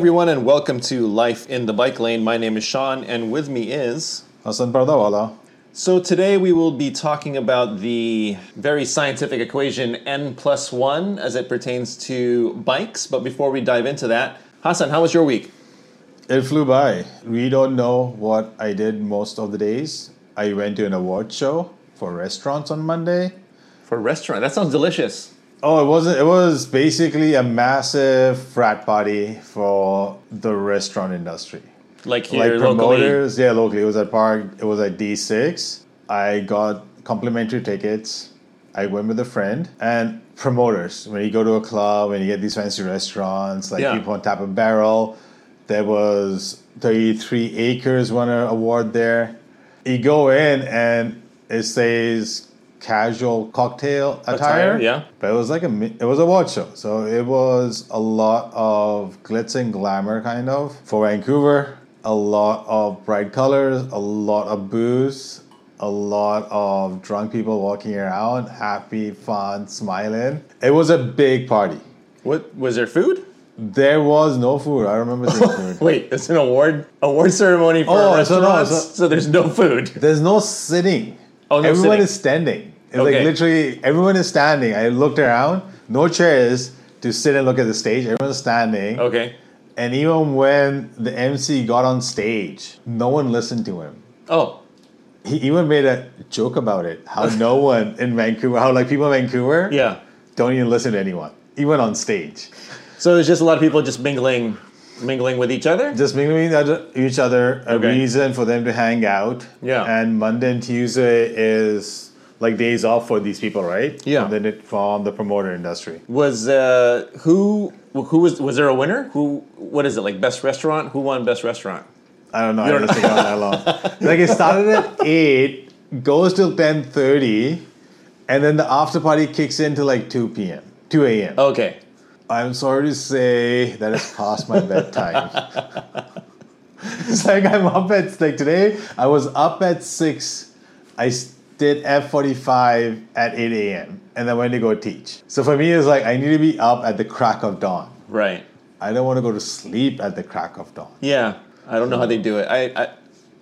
Everyone, and welcome to Life in the Bike Lane. My name is Sean, and with me is. Hassan Pardawala. So today we will be talking about the very scientific equation n plus one as it pertains to bikes. But before we dive into that, Hassan, how was your week? It flew by. We don't know what I did most of the days. I went to an award show for restaurants on Monday. For restaurant, that sounds delicious. Oh, it wasn't. It was basically a massive frat party for the restaurant industry. Like here like locally. promoters, yeah, locally. It was at Park. It was at D six. I got complimentary tickets. I went with a friend and promoters. When you go to a club and you get these fancy restaurants, like Yeah. people on Tap and Barrel, there was 33 Acres won an award there. You go in and it says casual cocktail attire. Attire, yeah. But it was like a it was a watch show, so it was a lot of glitz and glamour kind of for Vancouver. A lot of bright colors, a lot of booze, a lot of drunk people walking around, happy, fun, smiling. It was a big party. What was there food? There was no food. I remember seeing food. Wait, it's an award award ceremony for Oh, so no, restaurants, so, so- there's no food. There's no sitting. Oh, no everyone sitting. is standing. It's Okay. like literally everyone is standing. I looked around, no chairs to sit and look at the stage. Everyone's standing. Okay. And even when the MC got on stage, no one listened to him. Oh, He even made a joke about it. How no one in Vancouver, how like people in Vancouver yeah. don't even listen to anyone, even on stage. So there's just a lot of people just mingling, mingling with each other. Just mingling with each other, a Okay. reason for them to hang out. Yeah. And Monday and Tuesday is like days off for these people, right? Yeah. And then it from the promoter industry. Was uh, who who was was there a winner? Who what is it like best restaurant? Who won best restaurant? I don't know. You I don't on that long. Like it started at eight, goes till ten thirty, and then the after party kicks into like two p.m., two a.m. Okay. I'm sorry to say that it's past my bedtime. it's like I'm up at like today. I was up at six. I did F forty five at eight a.m. and then went to go teach. So for me, it's like I need to be up at the crack of dawn. Right. I don't want to go to sleep at the crack of dawn. Yeah. I don't know how they do it. I I,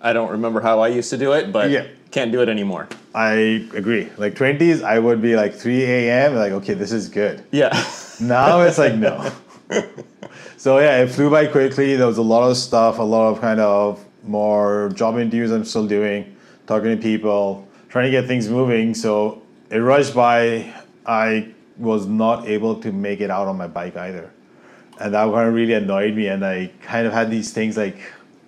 I don't remember how I used to do it, but Yeah. can't do it anymore. I agree. Like twenties, I would be like three a.m. Like okay, this is good. Yeah. Now it's like no. so yeah, it flew by quickly. There was a lot of stuff, a lot of kind of more job interviews I'm still doing, talking to people, trying to get things moving. So it rushed by. I was not able to make it out on my bike either. And that kind of really annoyed me. And I kind of had these things like,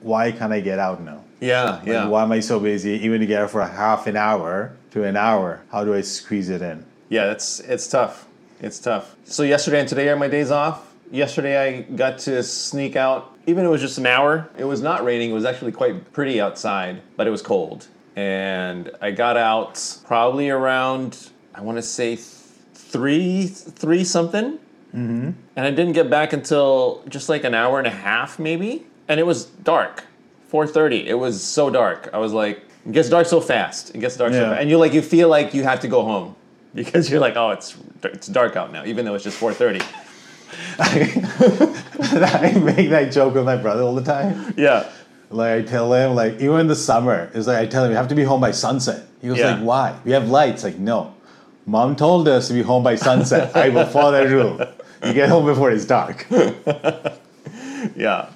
why can't I get out now? yeah. Like, Yeah. why am I so busy? Even to get out for a half an hour to an hour, how do I squeeze it in? Yeah, that's it's tough. It's tough. So yesterday and today are my days off. Yesterday I got to sneak out, even if it was just an hour. It was not raining. It was actually quite pretty outside, but it was cold. And I got out probably around I want to say th- three three something. Mm-hmm. And I didn't get back until just like an hour and a half maybe, and it was dark. 4:30. It was so dark. I was like, it gets dark so fast. It gets dark so fast. And you like you feel like you have to go home because you're like, oh, it's it's dark out now, even though it's just 4:30. I make that joke with my brother all the time. Yeah. Like I tell him, like even in the summer, it's like I tell him you have to be home by sunset. He goes Yeah. like, why? We have lights. Like no, mom told us to be home by sunset. I will follow that rule. You get home before it's dark. Yeah.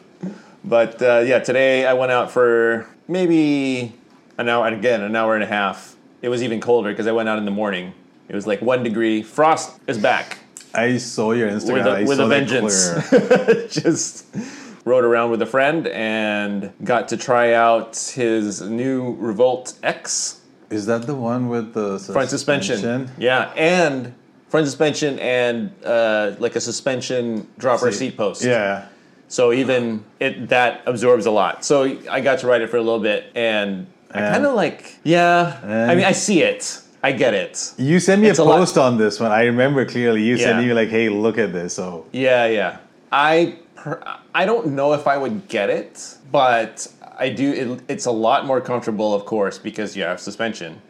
But uh, yeah, today I went out for maybe an hour, and again, an hour and a half. It was even colder because I went out in the morning. It was like one degree. Frost is back I saw your Instagram. with a, I with a vengeance. Just rode around with a friend and got to try out his new Revolt X Is that the one with the suspension? front suspension. Yeah, and front suspension and uh, like a suspension dropper Seat. seat post. Yeah. So even it that absorbs a lot. So I got to ride it for a little bit, and I kind of like, yeah. I mean, I see it, I get it. You sent me It's a a post on this one. I remember clearly. You Yeah. sent me like, "Hey, look at this." So Yeah, yeah. I I don't know if I would get it, but I do. It, it's a lot more comfortable, of course, because you have suspension.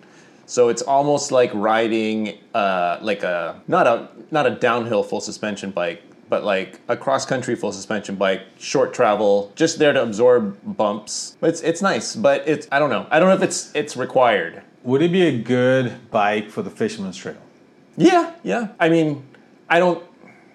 So it's almost like riding, uh, like a not a not a downhill full suspension bike, but like a cross country full suspension bike, short travel, just there to absorb bumps. It's it's nice, but it's I don't know. I don't know if it's it's required. Would it be a good bike for the Fisherman's Trail? Yeah, yeah. I mean, I don't.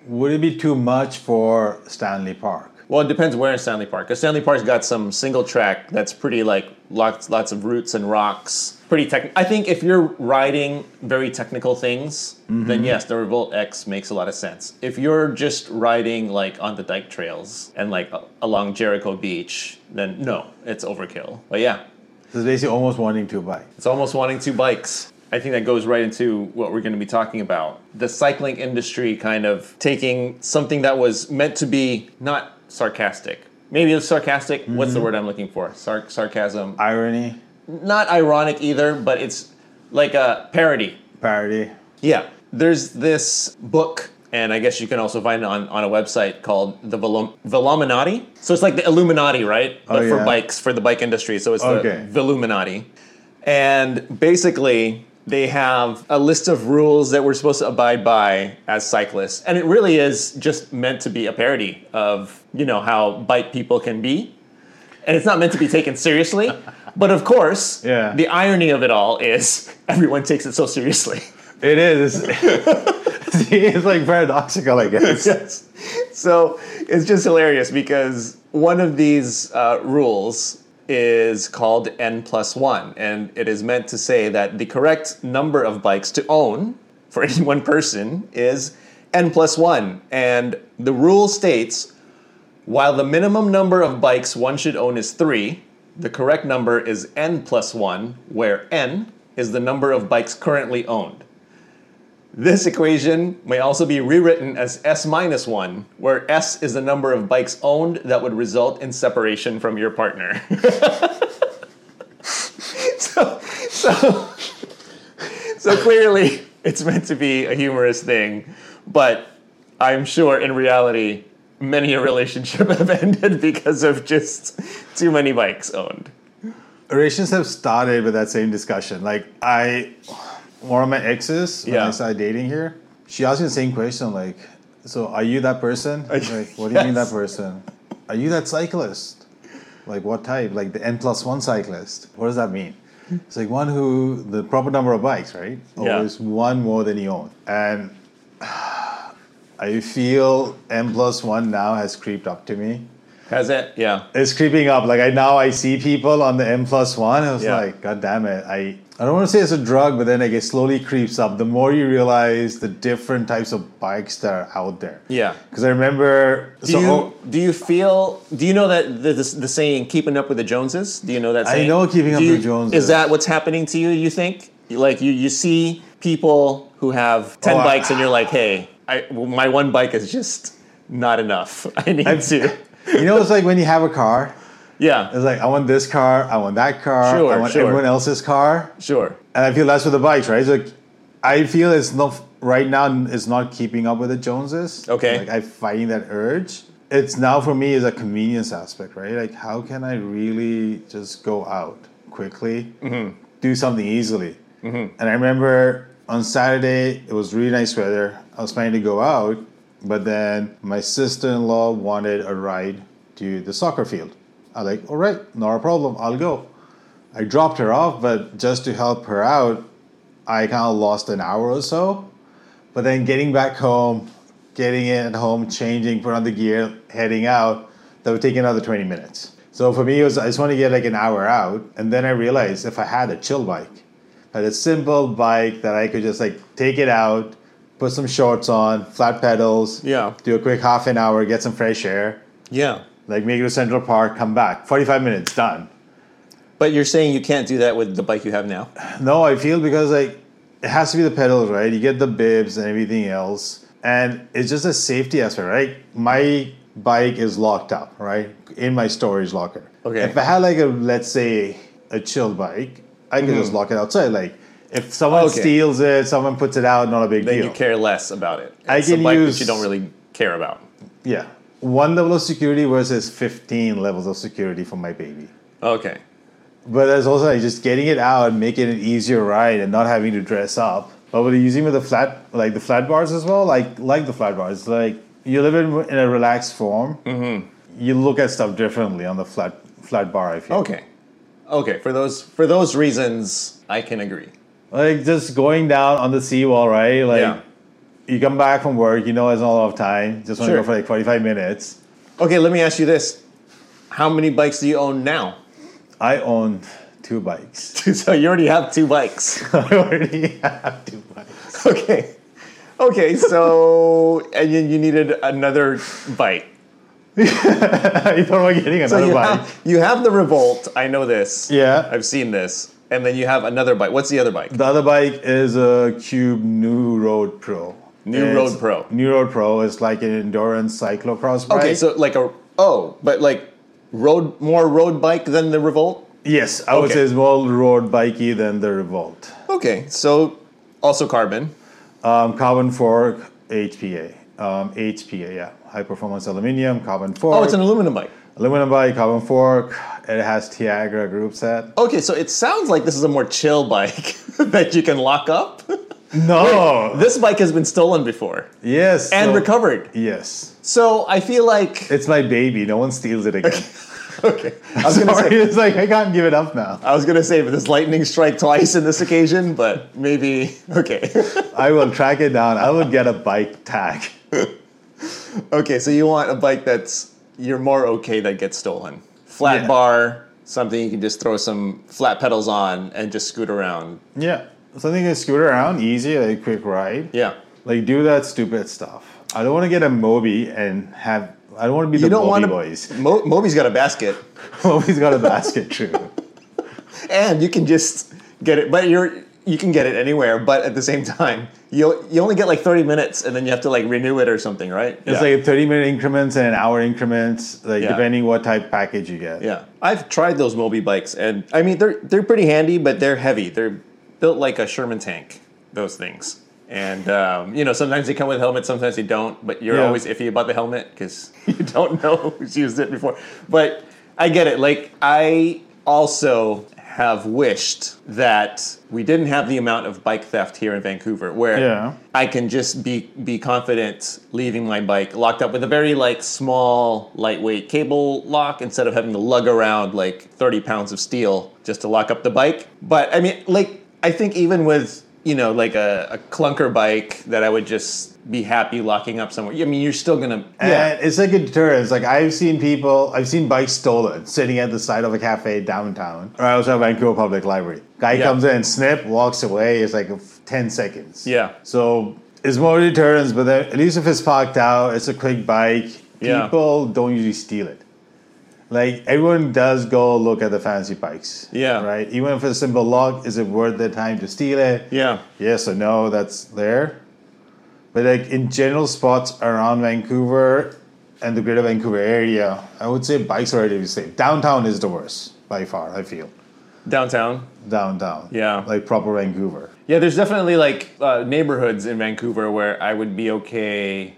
Would it be too much for Stanley Park? Well, it depends where in Stanley Park. Because Stanley Park's got some single track that's pretty like lots lots of roots and rocks. Pretty tech. I think if you're riding very technical things, mm-hmm. then yes, the Revolt X makes a lot of sense. If you're just riding like on the dike trails and like along Jericho Beach, then no, it's overkill. But yeah, So it's basically almost wanting to buy. it's almost wanting two bikes. I think that goes right into what we're going to be talking about. The cycling industry kind of taking something that was meant to be not sarcastic. Maybe it's sarcastic. What's the mm-hmm. word I'm looking for? Sar- sarcasm. Irony, Not ironic either, but it's like a parody. parody. Yeah. There's this book, and I guess you can also find it on, on a website called the Velum- Velominati. So it's like the Illuminati, right? Oh, but Oh, for bikes, for the bike industry. So it's Okay. the Velominati. And basically, they have a list of rules that we're supposed to abide by as cyclists. And it really is just meant to be a parody of, you know, how bike people can be. And it's not meant to be taken seriously. But of course, Yeah. the irony of it all is everyone takes it so seriously. It is. See, it's like paradoxical, I guess. yes. So it's just hilarious because one of these uh, rules is called N plus one, and it is meant to say that the correct number of bikes to own for any one person is N plus one. And the rule states while the minimum number of bikes one should own is three, the correct number is N plus one, where N is the number of bikes currently owned. This equation may also be rewritten as S minus 1, where S is the number of bikes owned that would result in separation from your partner. so, so, so clearly, it's meant to be a humorous thing, but I'm sure in reality, many a relationship have ended because of just too many bikes owned. Relations have started with that same discussion. Like I, one of my exes when Yeah. I started dating here, she asked me the same question. Like, so are you that person? Like, what do you mean that person? Are you that cyclist? Like, what type? Like the N plus one cyclist? What does that mean? It's like one who the proper number of bikes, right? Yeah. Always one more than you own, and I feel N plus one now has creeped up to me Has it? Yeah. it's creeping up. Like I now I see people on the N plus one. I was Yeah. like, God damn it! I I don't want to say it's a drug, but then like it slowly creeps up. The more you realize the different types of bikes that are out there. Yeah. Because I remember. Do so you oh, do you feel? Do you know that the, the, the saying "keeping up with the Joneses"? Do you know that? I Saying? know Keeping Up Do with the Joneses. Is that what's happening to you? You think like you you see people who have ten Oh, I- bikes, and you're like, hey, I, my one bike is just not enough. I need to. you know, it's like when you have a car. Yeah, It's like I want this car, I want that car, Sure, I want sure. everyone else's car, sure. and I feel that's with the bikes, right? So like, I feel it's not right now. It's not keeping up with the Joneses. Okay. Like I'm fighting that urge. It's now for me is a convenience aspect, right? Like how can I really just go out quickly, Mm-hmm. do something easily? And I remember on Saturday it was really nice weather. I was planning to go out, but then my sister-in-law wanted a ride to the soccer field. I was like, all right, not a problem. I'll go. I dropped her off, but just to help her out, I kind of lost an hour or so. But then getting back home, getting in at home, changing, put on the gear, heading out, that would take another 20 minutes. So for me, it was I just want to get like an hour out. And then I realized if I had a chill bike, had a simple bike that I could just like take it out, put some shorts on, flat pedals, Yeah. do a quick half an hour, get some fresh air, Yeah. Like make it to Central Park, come back, 45 minutes, done. But you're saying you can't do that with the bike you have now. No, I feel because like it has to be the pedals, right? You get the bibs and everything else, and it's just a safety aspect, right? My bike is locked up, right, in my storage locker. Okay. If I had like a let's say a chill bike, I could just lock it outside. Like if someone Mm-hmm. Okay. steals it, someone puts it out, not a big Then deal. you care less about it. I It's a bike use- that you don't really care about. Yeah, one level of security versus fifteen levels of security for my baby. Okay. But there's also like just getting it out, and making it an easier ride, and not having to dress up. But with using with the flat, like the flat bars as well, like like the flat bars, like you live in, in a relaxed form, Mm-hmm. you look at stuff differently on the flat flat bar. I feel Okay. Okay, for those for those reasons, I can agree. like just going down on the seawall, right? Like Yeah. You come back from work, you know, there's not a lot of time. Just want to Sure. go for like 45 minutes. Okay, let me ask you this: How many bikes do you own now? I own two bikes. so you already have two bikes. I already have two bikes. Okay. Okay, so and then you needed another bike. you thought about getting So another you bike? have, you have the Revolt. I know this. Yeah. I've seen this. And then you have another bike. What's the other bike? The other bike is a Cube Nuroad Pro. New It's- Road Pro. Nuroad Pro is like an endurance cyclocross bike. Okay, so like a oh, but like road more road bike than the Revolt. yes, I would Okay. say it's more road bikey than the Revolt. Okay, so also carbon. Um, carbon fork, HPA. Um, HPA, yeah, high performance aluminium, carbon fork. Oh, it's an aluminum bike. aluminum bike, carbon fork. It has Tiagra group set. Okay, so it sounds like this is a more chill bike that you can lock up. No, this bike has been stolen before yes, and so- recovered. Yes, So I feel like it's my baby. No one steals it again. okay. I was gonna Sorry, say it's like I can't give it up now. I was gonna say with this lightning strike twice in this occasion, but maybe okay. I will track it down. I will get a bike tag. okay, so you want a bike that's you're more okay that gets stolen. Flat Yeah. bar, something you can just throw some flat pedals on and just scoot around. Yeah, something to scoot around, easy, like quick ride. Yeah. Like do that stupid stuff. I don't want to get a Mobi and have. I don't want to be You the don't Mobi want to. boys. Mo- Mobi's got a basket, Mobi's got a basket too. and you can just get it. But you're you can get it anywhere. But at the same time, you you only get like thirty minutes, and then you have to like renew it or something, right? It's like 30 minute increments and an hour increments, like Yeah. depending what type package you get. Yeah, I've tried those Mobi bikes, and I mean they're they're pretty handy, but they're heavy. They're built like a Sherman tank. Those things, and um, you know sometimes they come with helmets, sometimes they don't. But you're Yeah. always iffy about the helmet because you don't know who's used it before. But I get it. Like I also have wished that we didn't have the amount of bike theft here in Vancouver, where Yeah. I can just be be confident leaving my bike locked up with a very like small, lightweight cable lock instead of having to lug around like 30 pounds of steel just to lock up the bike. But I mean, like I think even with you know like a, a clunker bike that I would just be happy locking up somewhere. I mean, you're still gonna And it's like a deterrent. It's Like I've seen people, I've seen bikes stolen sitting at the side of a cafe downtown. Or I also have Vancouver Public Library. Guy Yeah. comes in, snip, walks away. It's like 10 seconds. Yeah. So it's more deterrence, but then, at least if it's parked out, it's a quick bike. Yeah. People don't usually steal it. Like everyone does go look at the fancy bikes. Yeah. Right? Even for a simple lock, is it worth the time to steal it? yeah yes or no, that's there. But like in general spots around Vancouver and the greater Vancouver area, I would say bikes are relatively safe. Downtown is the worst by far, I feel. downtown. Downtown. Yeah. Like proper Vancouver. Yeah, there's definitely like uh, neighborhoods in Vancouver where I would be okay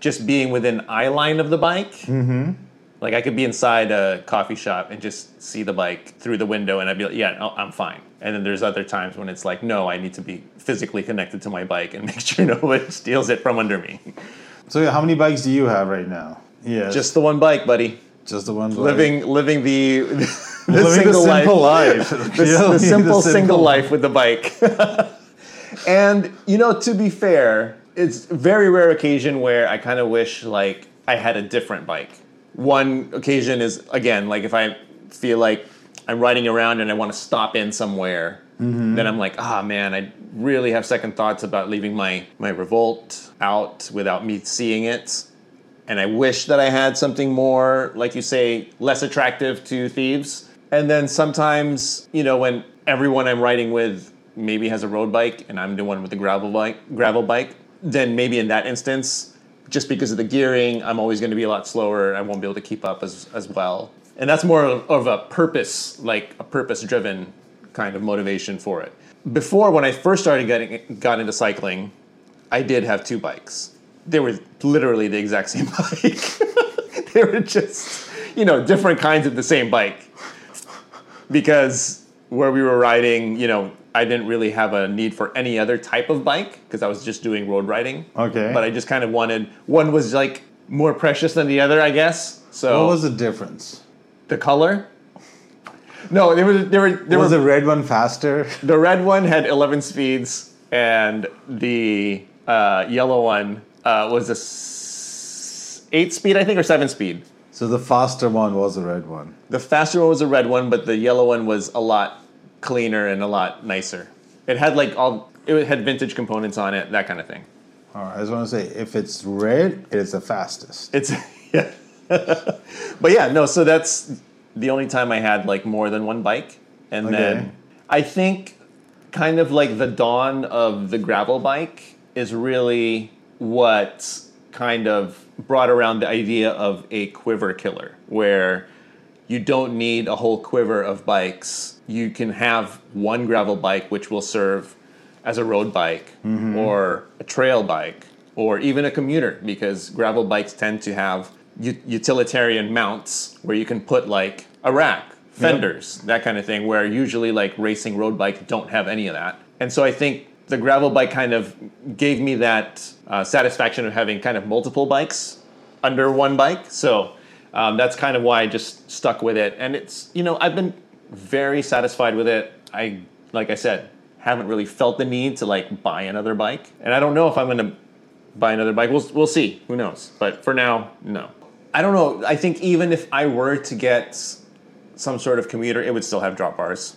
just being within eye line of the bike. Mm-hmm. Like I could be inside a coffee shop and just see the bike through the window, and I'd be like, "Yeah, no, I'm fine." And then there's other times when it's like, "No, I need to be physically connected to my bike and make sure nobody steals it from under me." So yeah, how many bikes do you have right now? Yeah. Just the one bike, buddy. just the one bike. Living, living the the, Living the simple life. life. the, the the simple simple- single life with the bike. and you know, to be fair, it's a very rare occasion where I kind of wish like I had a different bike. One occasion is again like if I feel like I'm riding around and I want to stop in somewhere, then I'm like, ah man, I really have second thoughts about leaving my my Revolt out without me seeing it and I wish that I had something more, like you say, less attractive to thieves. And then sometimes, you know, when everyone I'm riding with maybe has a road bike and I'm the one with the gravel bike, gravel bike, then maybe in that instance, just because of the gearing, I'm always going to be a lot slower. I won't be able to keep up as as well. And that's more of a purpose, like a purpose-driven kind of motivation for it. Before, when I first started getting got into cycling, I did have two bikes. They were literally the exact same bike. they were just, you know, different kinds of the same bike. Because where we were riding, you know, I didn't really have a need for any other type of bike because I was just doing road riding. Okay. But I just kind of wanted one was like more precious than the other, I guess. So What was the difference? the color? No, there were there were there was were the red one faster? the red one had 11 speeds, and the uh, yellow one uh, was a s- eight speed, I think, or seven speed. So the faster one was a red one. The faster one was a red one, but the yellow one was a lot cleaner and a lot nicer. It had like all it had vintage components on it, that kind of thing. All right, I just want to say, if it's red, it is the fastest. It's yeah. but yeah, no, so that's the only time I had like more than one bike. And Okay. then I think kind of like the dawn of the gravel bike is really what kind of brought around the idea of a quiver killer where you don't need a whole quiver of bikes. You can have one gravel bike which will serve as a road bike mm-hmm. or a trail bike or even a commuter because gravel bikes tend to have u- utilitarian mounts where you can put like a rack, fenders, that kind of thing, where usually like racing road bikes don't have any of that. And so I think the gravel bike kind of gave me that uh, satisfaction of having kind of multiple bikes under one bike. So um, that's kind of why I just stuck with it. And it's, you know, I've been very satisfied with it. I, like I said, haven't really felt the need to like buy another bike. And I don't know if I'm going to buy another bike. We'll, we'll see. Who knows? But for now, no. I don't know. I think even if I were to get some sort of commuter, it would still have drop bars.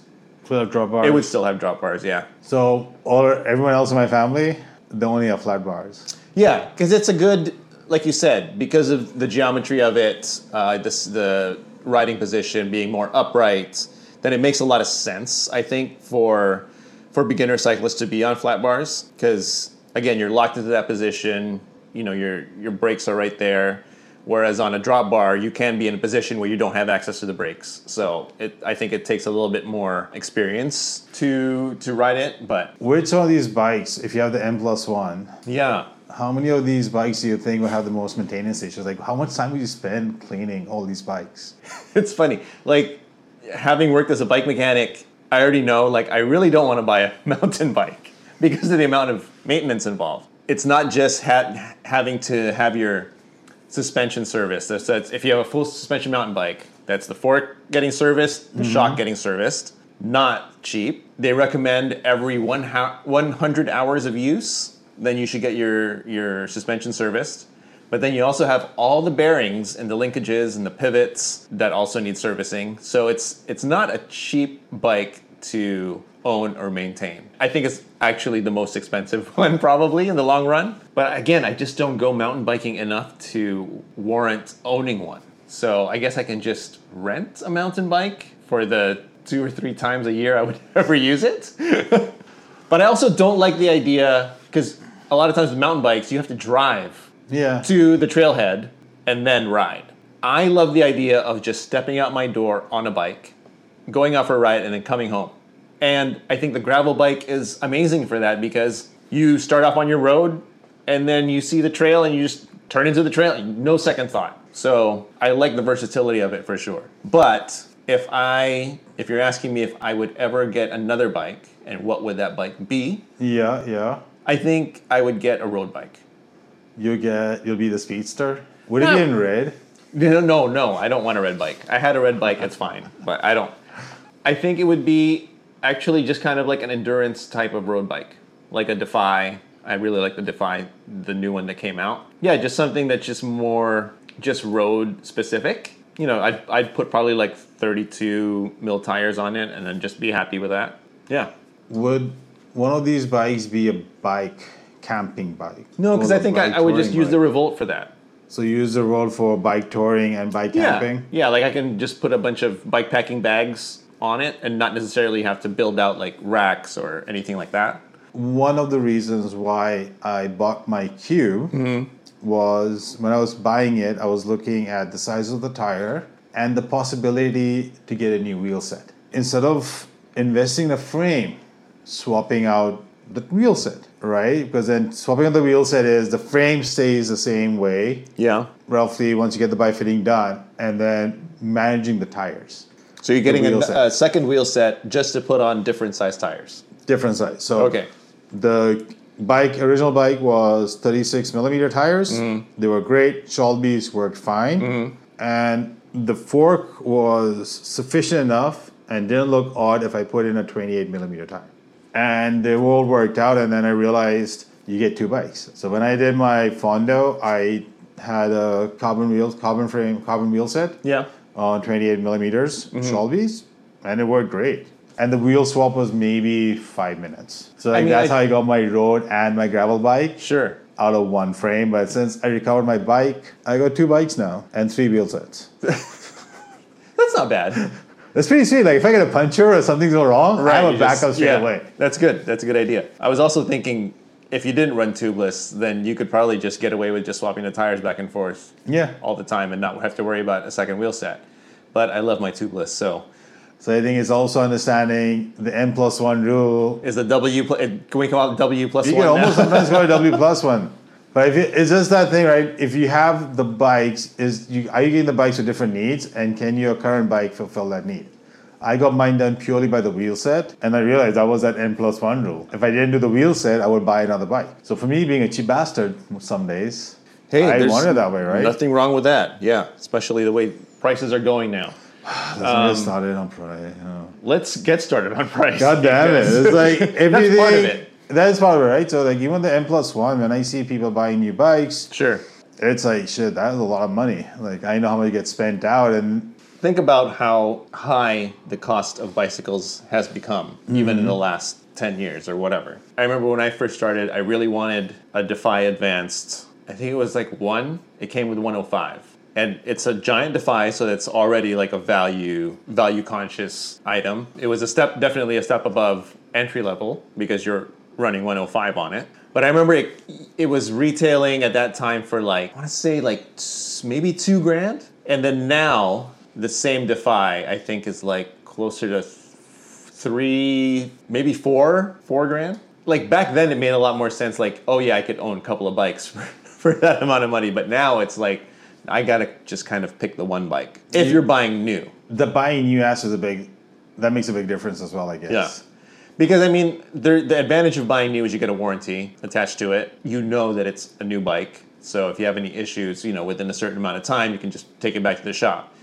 Full of drop bars. It would still have drop bars, yeah. So all everyone else in my family, they only have flat bars. Yeah, because it's a good, like you said, because of the geometry of it, uh, this, the riding position being more upright, then it makes a lot of sense, I think, for for beginner cyclists to be on flat bars. Because again, you're locked into that position. You know, your your brakes are right there. Whereas on a drop bar, you can be in a position where you don't have access to the brakes. So it, I think it takes a little bit more experience to to ride it. But which some of these bikes, if you have the N plus one, yeah, how many of these bikes do you think will have the most maintenance issues? Like, how much time would you spend cleaning all these bikes? it's funny. Like having worked as a bike mechanic, I already know like I really don't want to buy a mountain bike because of the amount of maintenance involved. It's not just ha- having to have your suspension service. That's, that's if you have a full suspension mountain bike, that's the fork getting serviced, the mm-hmm. shock getting serviced. Not cheap. They recommend every one ho- 100 hours of use, then you should get your your suspension serviced. But then you also have all the bearings and the linkages and the pivots that also need servicing. So it's it's not a cheap bike to own or maintain. I think it's actually the most expensive one probably in the long run. But again, I just don't go mountain biking enough to warrant owning one. So I guess I can just rent a mountain bike for the two or three times a year I would ever use it. but I also don't like the idea because a lot of times with mountain bikes you have to drive Yeah. to the trailhead and then ride. I love the idea of just stepping out my door on a bike, going out for a ride, and then coming home. And I think the gravel bike is amazing for that because you start off on your road and then you see the trail and you just turn into the trail, no second thought. So I like the versatility of it for sure. But if I, if you're asking me if I would ever get another bike and what would that bike be, Yeah, yeah. I think I would get a road bike. You get you'll be the speedster. Would it No. be in red? No, no, no, I don't want a red bike. I had a red bike, it's fine, but I don't. I think it would be actually just kind of like an endurance type of road bike, like a Defy. I really like the Defy, the new one that came out. Yeah, just something that's just more just road specific. You know, I'd, I'd put probably like 32 mil tires on it and then just be happy with that. Yeah. Would one of these bikes be a bike camping bike? No, because I think I, I would just use the? Revolt for that. So you use the Revolt for bike touring and bike Yeah, camping. yeah, like I can just put a bunch of bike packing bags on it and not necessarily have to build out like racks or anything like that. One of the reasons why I bought my Cube Mm-hmm. was when I was buying it, I was looking at the size of the tire and the possibility to get a new wheel set. Instead of investing in a frame, swapping out the wheel set, right? Because then swapping out the wheel set is the frame stays the same way, Yeah. roughly, once you get the bike fitting done, and then managing the tires. So you're getting a, a second wheel set just to put on different size tires. Different size. So Okay. the bike, original bike was 36 millimeter tires. Mm-hmm. They were great. Schwalbe's worked fine. Mm-hmm. And the fork was sufficient enough and didn't look odd if I put in a 28 millimeter tire. And they all worked out. And then I realized you get two bikes. So when I did my Fondo, I had a carbon wheels, carbon frame, carbon wheel set Yeah. On 28 millimeters Mm-hmm. Schwalbe's, and it worked great. And the wheel swap was maybe five minutes. So like mean, that's I- how I got my road and my gravel bike Sure. out of one frame. But since I recovered my bike, I got two bikes now and three wheel sets. That's not bad. That's pretty sweet. Like if I get a puncture or something's go wrong, I have a just- backup straight yeah, away. That's good. That's a good idea. I was also thinking if you didn't run tubeless, then you could probably just get away with just swapping the tires back and forth Yeah. all the time and not have to worry about a second wheel set. But I love my tubeless, so So I think it's also understanding the N plus one rule. is the W pl- can we call it W plus You one? can now? almost sometimes call it W plus one. But if it, it's just that thing, right? If you have the bikes, is you, are you getting the bikes with different needs, and can your current bike fulfill that need? I got mine done purely by the wheel set, and I realized that was that N plus one rule. If I didn't do the wheel set, I would buy another bike. So for me, being a cheap bastard some days, hey, I want it that way, right? Nothing wrong with that. Yeah, especially the way prices are going now. Let's Um, get started on oh. Let's get started on price. God damn it! It's like everything. That's part of it. That is part of it, right? So like even the N plus one, when I see people buying new bikes, Sure. it's like shit. That is a lot of money. Like I know how much gets spent out, and Think about how high the cost of bicycles has become, even in the mm-hmm. last 10 years or whatever. I remember when I first started, I really wanted a Defy Advanced. I think it was like one, it came with 105. And it's a giant Defy, so it's already like a value, value conscious item. It was a step, definitely a step above entry level because you're running 105 on it. But I remember it, it was retailing at that time for like, I want to say like maybe two grand. And then now, the same Defy, I think, is like closer to th- three, maybe four, four grand. Like back then, it made a lot more sense. Like, oh yeah, I could own a couple of bikes for, for that amount of money. But now it's like, I gotta just kind of pick the one bike if you're buying new. the buying new ass is a big. That makes a big difference as well, I guess. Yeah. Because I mean, the the advantage of buying new is you get a warranty attached to it. You know that it's a new bike, so if you have any issues, you know, within a certain amount of time, you can just take it back to the shop.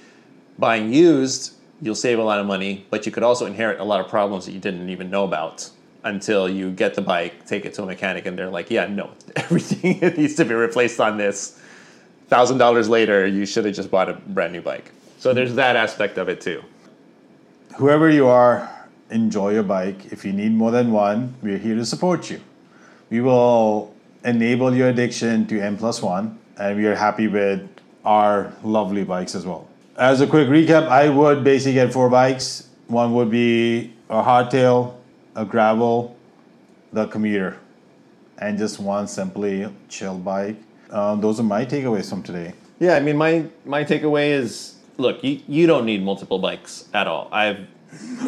Buying used, you'll save a lot of money, but you could also inherit a lot of problems that you didn't even know about until you get the bike, take it to a mechanic, and they're like, "Yeah, no, everything needs to be replaced on this." Thousand dollars later, you should have just bought a brand new bike. So there's that aspect of it too. Whoever you are, enjoy your bike. If you need more than one, we're here to support you. We will enable your addiction to N plus one, and we are happy with our lovely bikes as well. As a quick recap, I would basically get four bikes. One would be a hardtail, a gravel, the commuter, and just one simply chill bike. Um, those are my takeaways from today. Yeah, I mean, my my takeaway is look, you, you don't need multiple bikes at all. I've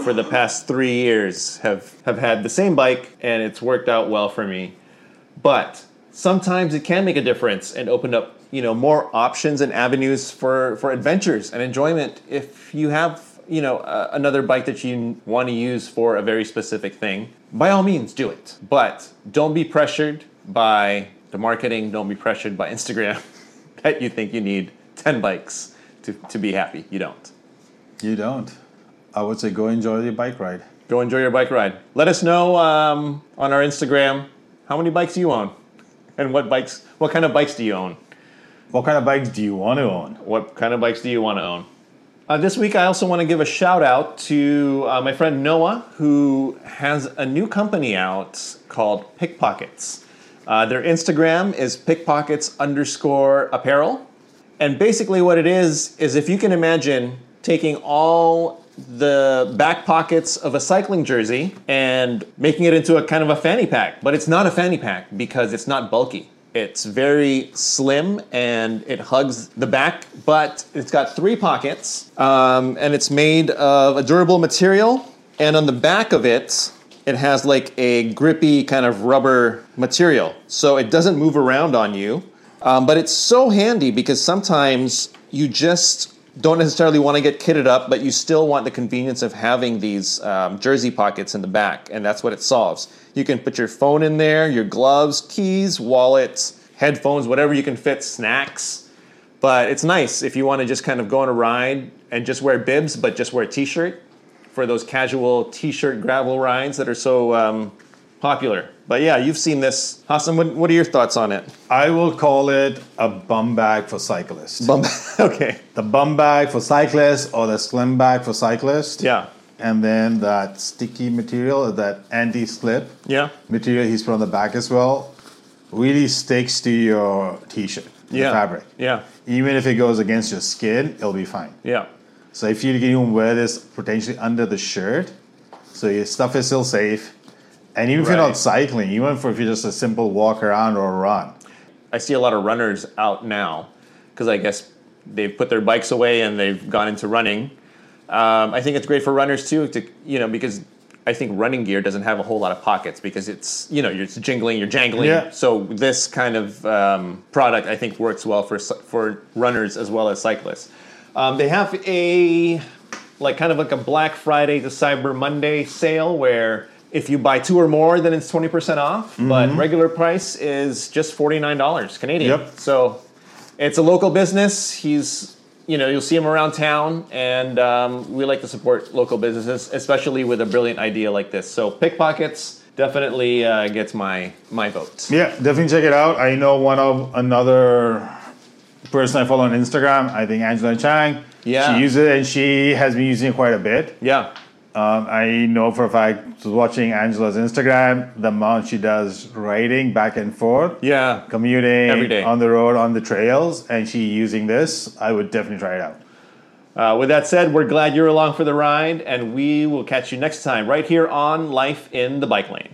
for the past three years have have had the same bike and it's worked out well for me. But sometimes it can make a difference and open up you know more options and avenues for for adventures and enjoyment if you have you know uh, another bike that you want to use for a very specific thing. By all means do it. But don't be pressured by the marketing. Don't be pressured by instagram that you think you need 10 bikes to, to be happy. You don't. You don't. I would say go enjoy your bike ride. go enjoy your bike ride. Let us know um, on our instagram how many bikes you own and what bikes what kind of bikes do you own What kind of bikes do you want to own? What kind of bikes do you want to own? Uh, this week, I also want to give a shout out to uh, my friend Noah, who has a new company out called Pickpockets. Uh, their Instagram is pickpockets underscore apparel. And basically, what it is, is if you can imagine taking all the back pockets of a cycling jersey and making it into a kind of a fanny pack. But it's not a fanny pack because it's not bulky. It's very slim and it hugs the back, but it's got three pockets um, and it's made of a durable material. And on the back of it, it has like a grippy kind of rubber material. So it doesn't move around on you. Um, but it's so handy because sometimes you just don't necessarily want to get kitted up, but you still want the convenience of having these um, jersey pockets in the back, and that's what it solves. You can put your phone in there, your gloves, keys, wallets, headphones, whatever you can fit, snacks. But it's nice if you want to just kind of go on a ride and just wear bibs, but just wear a t-shirt for those casual t-shirt gravel rides that are so um, popular. But yeah, you've seen this, Hassan. What, what are your thoughts on it? I will call it a bum bag for cyclists. Bum- okay. the bum bag for cyclists or the slim bag for cyclists. Yeah. And then that sticky material, that anti-slip Yeah. material he's put on the back as well, really sticks to your t-shirt, Yeah. fabric. Yeah. Even if it goes against your skin, it'll be fine. Yeah. So if you can even wear this potentially under the shirt, so your stuff is still safe. And even if you're not cycling, even for if you're just a simple walk around or run, I see a lot of runners out now because I guess they've put their bikes away and they've gone into running. Um, I think it's great for runners too, to you know, because I think running gear doesn't have a whole lot of pockets because it's you know you're jingling, you're jangling. Yeah. So this kind of um, product I think works well for for runners as well as cyclists. Um, they have a like kind of like a Black Friday to Cyber Monday sale where if you buy two or more, then it's twenty percent off. But regular price is just forty nine dollars Canadian. Yep. So it's a local business. He's you know you'll see him around town, and um, we like to support local businesses, especially with a brilliant idea like this. So pickpockets definitely uh, gets my my vote. Yeah, definitely check it out. I know one of another person I follow on Instagram. I think Angela Chang. Yeah. she uses it and she has been using it quite a bit. Yeah. Um, I know for a fact, watching Angela's Instagram, the amount she does riding back and forth, Yeah. commuting Every day. on the road, on the trails, and she using this. I would definitely try it out. Uh, with that said, we're glad you're along for the ride, and we will catch you next time right here on Life in the Bike Lane.